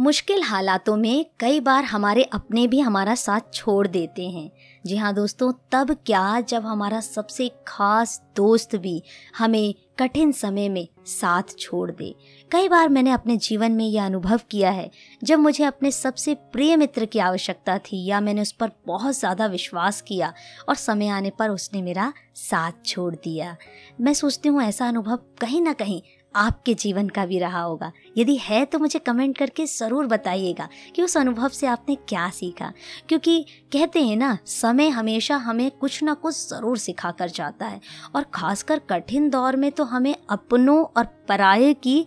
मुश्किल हालातों में कई बार हमारे अपने भी हमारा साथ छोड़ देते हैं। जी हाँ दोस्तों, तब क्या जब हमारा सबसे खास दोस्त भी हमें कठिन समय में साथ छोड़ दे। कई बार मैंने अपने जीवन में यह अनुभव किया है, जब मुझे अपने सबसे प्रिय मित्र की आवश्यकता थी या मैंने उस पर बहुत ज़्यादा विश्वास किया और समय आने पर उसने मेरा साथ छोड़ दिया। मैं सोचती हूँ ऐसा अनुभव कहीं ना कहीं आपके जीवन का भी रहा होगा। यदि है तो मुझे कमेंट करके ज़रूर बताइएगा कि उस अनुभव से आपने क्या सीखा। क्योंकि कहते हैं ना, समय हमेशा हमें कुछ ना कुछ ज़रूर सिखा कर जाता है। और ख़ासकर कठिन दौर में तो हमें अपनों और पराये की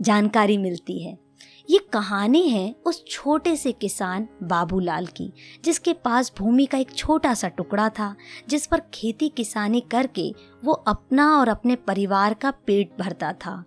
जानकारी मिलती है। ये कहानी है उस छोटे से किसान बाबूलाल की, जिसके पास भूमि का एक छोटा सा टुकड़ा था, जिस पर खेती किसानी करके वो अपना और अपने परिवार का पेट भरता था।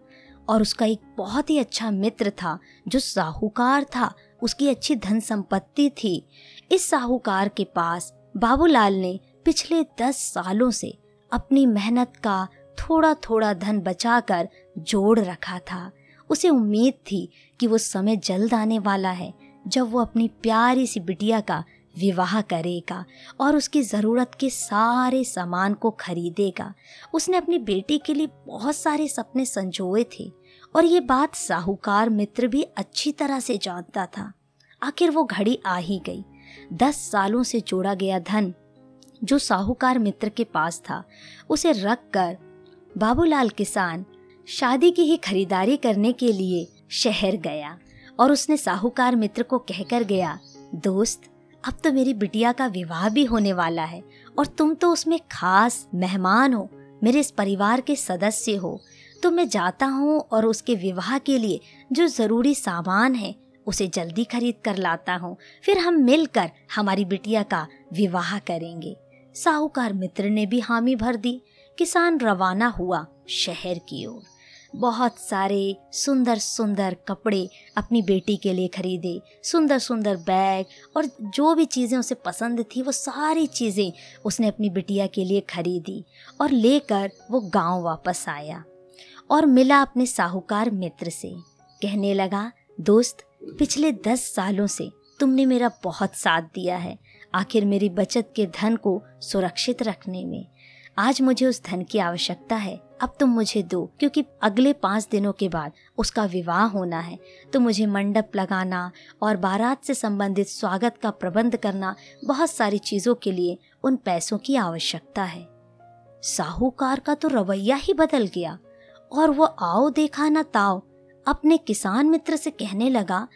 और उसका एक बहुत ही अच्छा मित्र था, जो साहूकार था। उसकी अच्छी धन संपत्ति थी। इस साहूकार के पास बाबूलाल ने पिछले दस सालों से अपनी मेहनत का थोड़ा थोड़ा धन बचाकर जोड़ रखा था। उसे उम्मीद थी कि वो समय जल्द आने वाला है, जब वो अपनी प्यारी सी बिटिया का विवाह करेगा और उसकी ज़रूरत के सारे सामान को खरीदेगा। उसने अपनी बेटी के लिए बहुत सारे सपने संजोए थे और ये बात साहूकार मित्र भी अच्छी तरह से जानता था। आखिर वो घड़ी आ ही गई। दस सालों से जोड़ा गया धन, जो साहूकार मित्र के पास था, उसे रख कर बाबूलाल किसान शादी की ही खरीदारी करने के लिए शहर गया और उसने साहूकार मित्र को कहकर गया, दोस्त, अब तो मेरी बिटिया का विवाह भी होने वाला है और तुम तो उसमें खास मेहमान हो, मेरे इस परिवार के सदस्य हो। तो मैं जाता हूँ और उसके विवाह के लिए जो ज़रूरी सामान है, उसे जल्दी खरीद कर लाता हूँ। फिर हम मिलकर हमारी बिटिया का विवाह करेंगे। साहूकार मित्र ने भी हामी भर दी। किसान रवाना हुआ शहर की ओर। बहुत सारे सुंदर सुंदर कपड़े अपनी बेटी के लिए खरीदे। सुंदर सुंदर बैग और जो भी चीज़ें उसे पसंद थी, वो सारी चीज़ें उसने अपनी बिटिया के लिए खरीदी और लेकर वो गाँव वापस आया और मिला अपने साहूकार मित्र से। कहने लगा, दोस्त, पिछले दस सालों से तुमने मेरा बहुत साथ दिया है। आखिर मेरी बचत के धन को सुरक्षित रखने में। आज मुझे उस धन की आवश्यकता है। अब तुम मुझे दो, क्योंकि अगले पाँच दिनों के बाद उसका विवाह होना है। तो मुझे मंडप लगाना और बारात से संबंधित स्वागत का प्रबंध करना बहुत सारी चीज़ों के लिए उन पैसों की आवश्यकता है। साहूकार का तो रवैया ही बदल गया, और वो आओ देखा ना ताओ, अपने किसान मित्र से कहने लगा,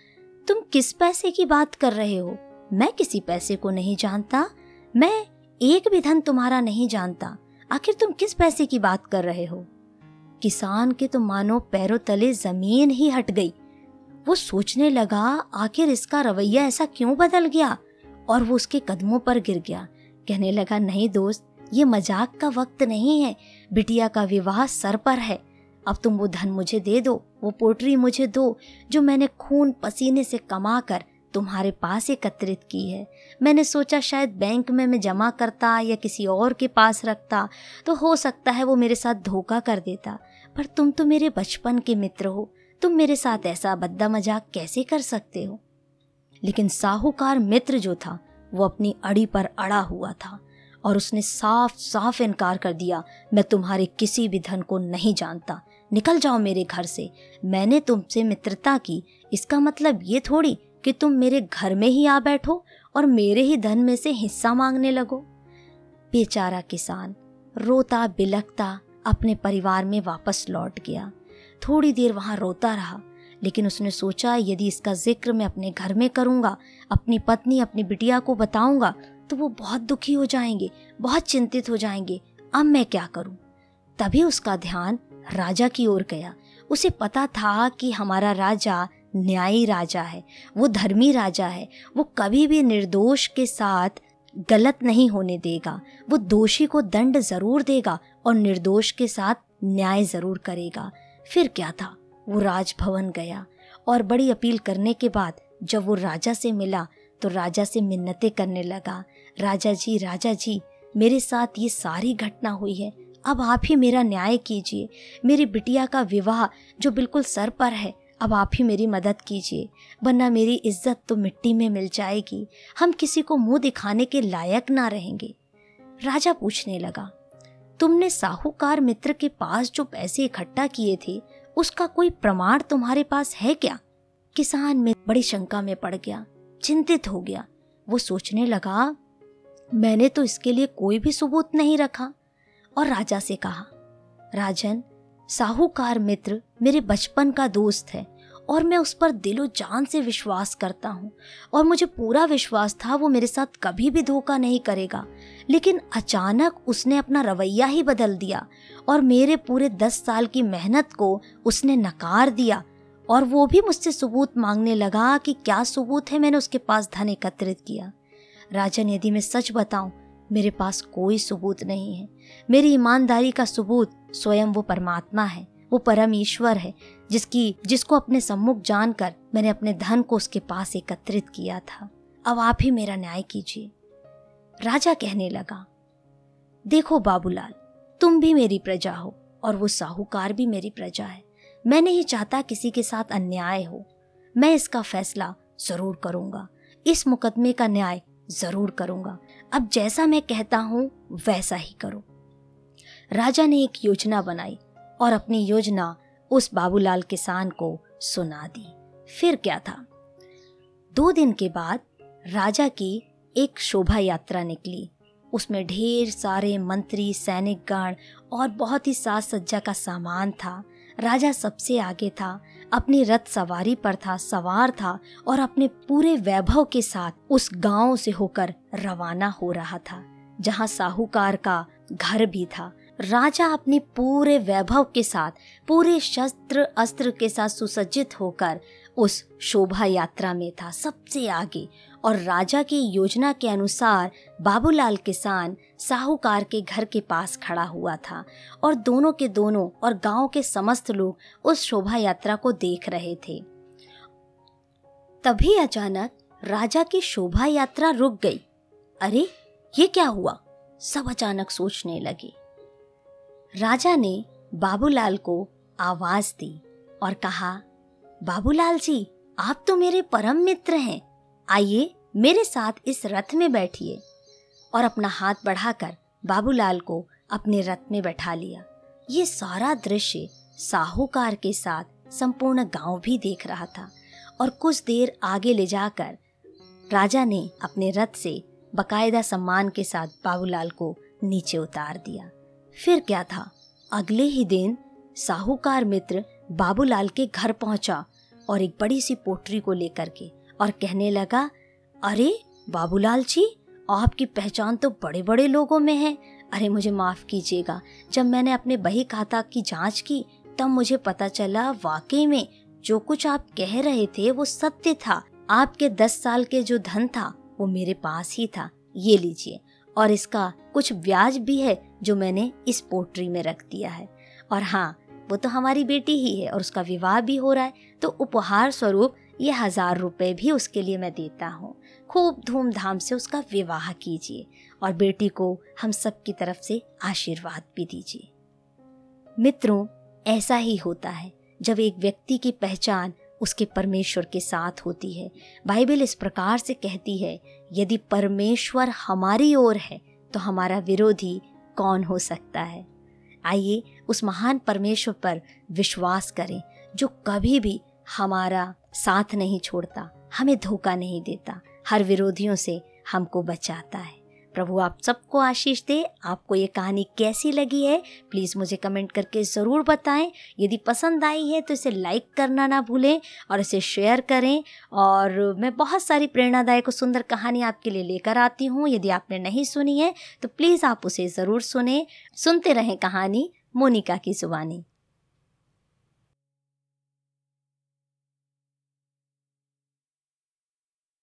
तुम किस पैसे की बात कर रहे हो? मैं किसी पैसे को नहीं जानता। मैं एक भी धन तुम्हारा नहीं जानता। आखिर तुम किस पैसे की बात कर रहे हो? किसान के तो मानो पैरों तले ज़मीन ही हट गई। वो सोचने लगा, आखिर इसका रवैया ऐसा क्यों बदल गया? और वो उसके कदमों पर गिर गया। कहने लगा, नहीं दोस्त, ये मज़ाक का वक्त नहीं है। बिटिया का विवाह सर पर है। अब तुम वो धन मुझे दे दो, वो पोटरी मुझे दो, जो मैंने खून पसीने से कमा कर तुम्हारे पास एकत्रित की है। मैंने सोचा शायद बैंक में मैं जमा करता या किसी और के पास रखता तो हो सकता है वो मेरे साथ धोखा कर देता। पर तुम तो मेरे बचपन के मित्र हो। तुम मेरे साथ ऐसा बद्दा मज़ाक कैसे कर सकते हो? लेकिन साहूकार मित्र जो था, वो अपनी अड़ी पर अड़ा हुआ था और उसने साफ़ साफ़ इनकार कर दिया, मैं तुम्हारे किसी भी धन को नहीं जानता। निकल जाओ मेरे घर से। मैंने तुमसे मित्रता की। इसका मतलब ये थोड़ी कि तुम मेरे घर में ही आ बैठो और मेरे ही धन में से हिस्सा मांगने लगो। बेचारा किसान रोता बिलकता अपने परिवार में वापस लौट गया। थोड़ी देर वहाँ रोता रहा, लेकिन उसने सोचा, यदि इसका ज़िक्र मैं अपने घर में करूँगा, अपनी पत्नी, अपनी बिटिया को बताऊँगा तो वो बहुत दुखी हो जाएँगे, बहुत चिंतित हो जाएँगे। अब मैं क्या करूँ? तभी उसका ध्यान राजा की ओर गया। उसे पता था कि हमारा राजा न्यायी राजा है, वो धर्मी राजा है, वो कभी भी निर्दोष के साथ गलत नहीं होने देगा, वो दोषी को दंड ज़रूर देगा और निर्दोष के साथ न्याय ज़रूर करेगा। फिर क्या था? वो राजभवन गया और बड़ी अपील करने के बाद जब वो राजा से मिला तो राजा से मिन्नतें करने लगा। राजा जी राजा जी, मेरे साथ ये सारी घटना हुई है, अब आप ही मेरा न्याय कीजिए। मेरी बिटिया का विवाह, जो बिल्कुल सर पर है अब आप ही मेरी मदद कीजिए, वरना मेरी इज़्ज़त तो मिट्टी में मिल जाएगी। हम किसी को मुँह दिखाने के लायक ना रहेंगे। राजा पूछने लगा, तुमने साहूकार मित्र के पास जो पैसे इकट्ठा किए थे, उसका कोई प्रमाण तुम्हारे पास है क्या? किसान में बड़ी शंका में पड़ गया, चिंतित हो गया। वो सोचने लगा, मैंने तो इसके लिए कोई भी सबूत नहीं रखा। और राजा से कहा, राजन साहूकार मित्र मेरे बचपन का दोस्त है और मैं उस पर दिलो जान से विश्वास करता हूँ और मुझे पूरा विश्वास था वो मेरे साथ कभी भी धोखा नहीं करेगा। लेकिन अचानक उसने अपना रवैया ही बदल दिया और मेरे पूरे दस साल की मेहनत को उसने नकार दिया और वो भी मुझसे सबूत मांगने लगा कि क्या सबूत है मैंने उसके पास धन एकत्रित किया। राजन, यदि मैं सच बताऊँ, मेरे पास कोई सबूत नहीं है। मेरी ईमानदारी का सबूत स्वयं वो परमात्मा है, वो परम ईश्वर है, जिसकी, जिसको अपने सम्मुख जानकर मैंने अपने धन को उसके पास एकत्रित किया था। अब आप ही मेरा न्याय कीजिए। राजा कहने लगा, देखो बाबूलाल, तुम भी मेरी प्रजा हो और वो साहूकार भी मेरी प्रजा है। मैं नहीं चाहता किसी के साथ अन्याय हो। मैं इसका फैसला ज़रूर करूँगा। इस मुकदमे का न्याय ज़रूर करूँगा। अब जैसा मैं कहता हूँ, वैसा ही करो। राजा ने एक योजना बनाई और अपनी योजना उस बाबूलाल किसान को सुना दी। फिर क्या था? दो दिन के बाद राजा की एक शोभा यात्रा निकली। उसमें ढेर सारे मंत्री सैनिक गण और बहुत ही साज सज्जा का सामान था। राजा सबसे आगे था, अपनी रथ सवारी पर था, सवार था और अपने पूरे वैभव के साथ उस गाँव से होकर रवाना हो रहा था, जहाँ साहूकार का घर भी था। राजा अपने पूरे वैभव के साथ, पूरे शस्त्र अस्त्र के साथ सुसज्जित होकर उस शोभा यात्रा में था सबसे आगे। और राजा की योजना के अनुसार बाबूलाल किसान साहूकार के घर के पास खड़ा हुआ था और दोनों के दोनों और गाँव के समस्त लोग उस शोभा यात्रा को देख रहे थे। तभी अचानक राजा की शोभा यात्रा रुक गई। अरे, ये क्या हुआ? सब अचानक सोचने लगे। राजा ने बाबूलाल को आवाज़ दी और कहा, बाबूलाल जी, आप तो मेरे परम मित्र हैं। आइए मेरे साथ इस रथ में बैठिए। और अपना हाथ बढ़ाकर बाबूलाल को अपने रथ में बैठा लिया। ये सारा दृश्य साहूकार के साथ संपूर्ण गाँव भी देख रहा था और कुछ देर आगे ले जाकर राजा ने अपने रथ से बकायदा सम्मान के साथ बाबूलाल को नीचे उतार दिया। फिर क्या था? अगले ही दिन साहूकार मित्र बाबूलाल के घर पहुँचा और एक बड़ी सी पोटरी को लेकर के और कहने लगा, अरे, बाबूलाल जी, आपकी पहचान तो बड़े बड़े लोगों में है। अरे, मुझे माफ़ कीजिएगा। जब मैंने अपने बही खाता की जाँच की, तब मुझे पता चला वाकई में जो कुछ आप कह रहे थे, वो सत्य था। आपके दस साल के जो धन था, वो मेरे पास ही था। ये लीजिए। और इसका कुछ ब्याज भी है जो मैंने इस पोट्री में रख दिया है। और हाँ वो तो हमारी बेटी ही है और उसका विवाह भी हो रहा है तो उपहार स्वरूप ये हज़ार रुपए भी उसके लिए मैं देता हूँ। खूब धूमधाम से उसका विवाह कीजिए और बेटी को हम सब की तरफ़ से आशीर्वाद भी दीजिए। मित्रों, ऐसा ही होता है। जब एक व्यक्ति की पहचान उसके परमेश्वर के साथ होती है। बाइबल इस प्रकार से कहती है, यदि परमेश्वर हमारी ओर है तो हमारा विरोधी कौन हो सकता है? आइए उस महान परमेश्वर पर विश्वास करें, जो कभी भी हमारा साथ नहीं छोड़ता, हमें धोखा नहीं देता, हर विरोधियों से हमको बचाता है। प्रभु, आप सबको आशीष दे। आपको ये कहानी कैसी लगी है प्लीज़ मुझे कमेंट करके ज़रूर बताएँ। यदि पसंद आई है तो इसे लाइक करना ना भूलें और इसे शेयर करें। और मैं बहुत सारी प्रेरणादायक और सुंदर कहानी आपके लिए लेकर आती हूँ। यदि आपने नहीं सुनी है तो प्लीज़ आप उसे ज़रूर सुने। सुनते रहें कहानी, मोनिका की जुबानी।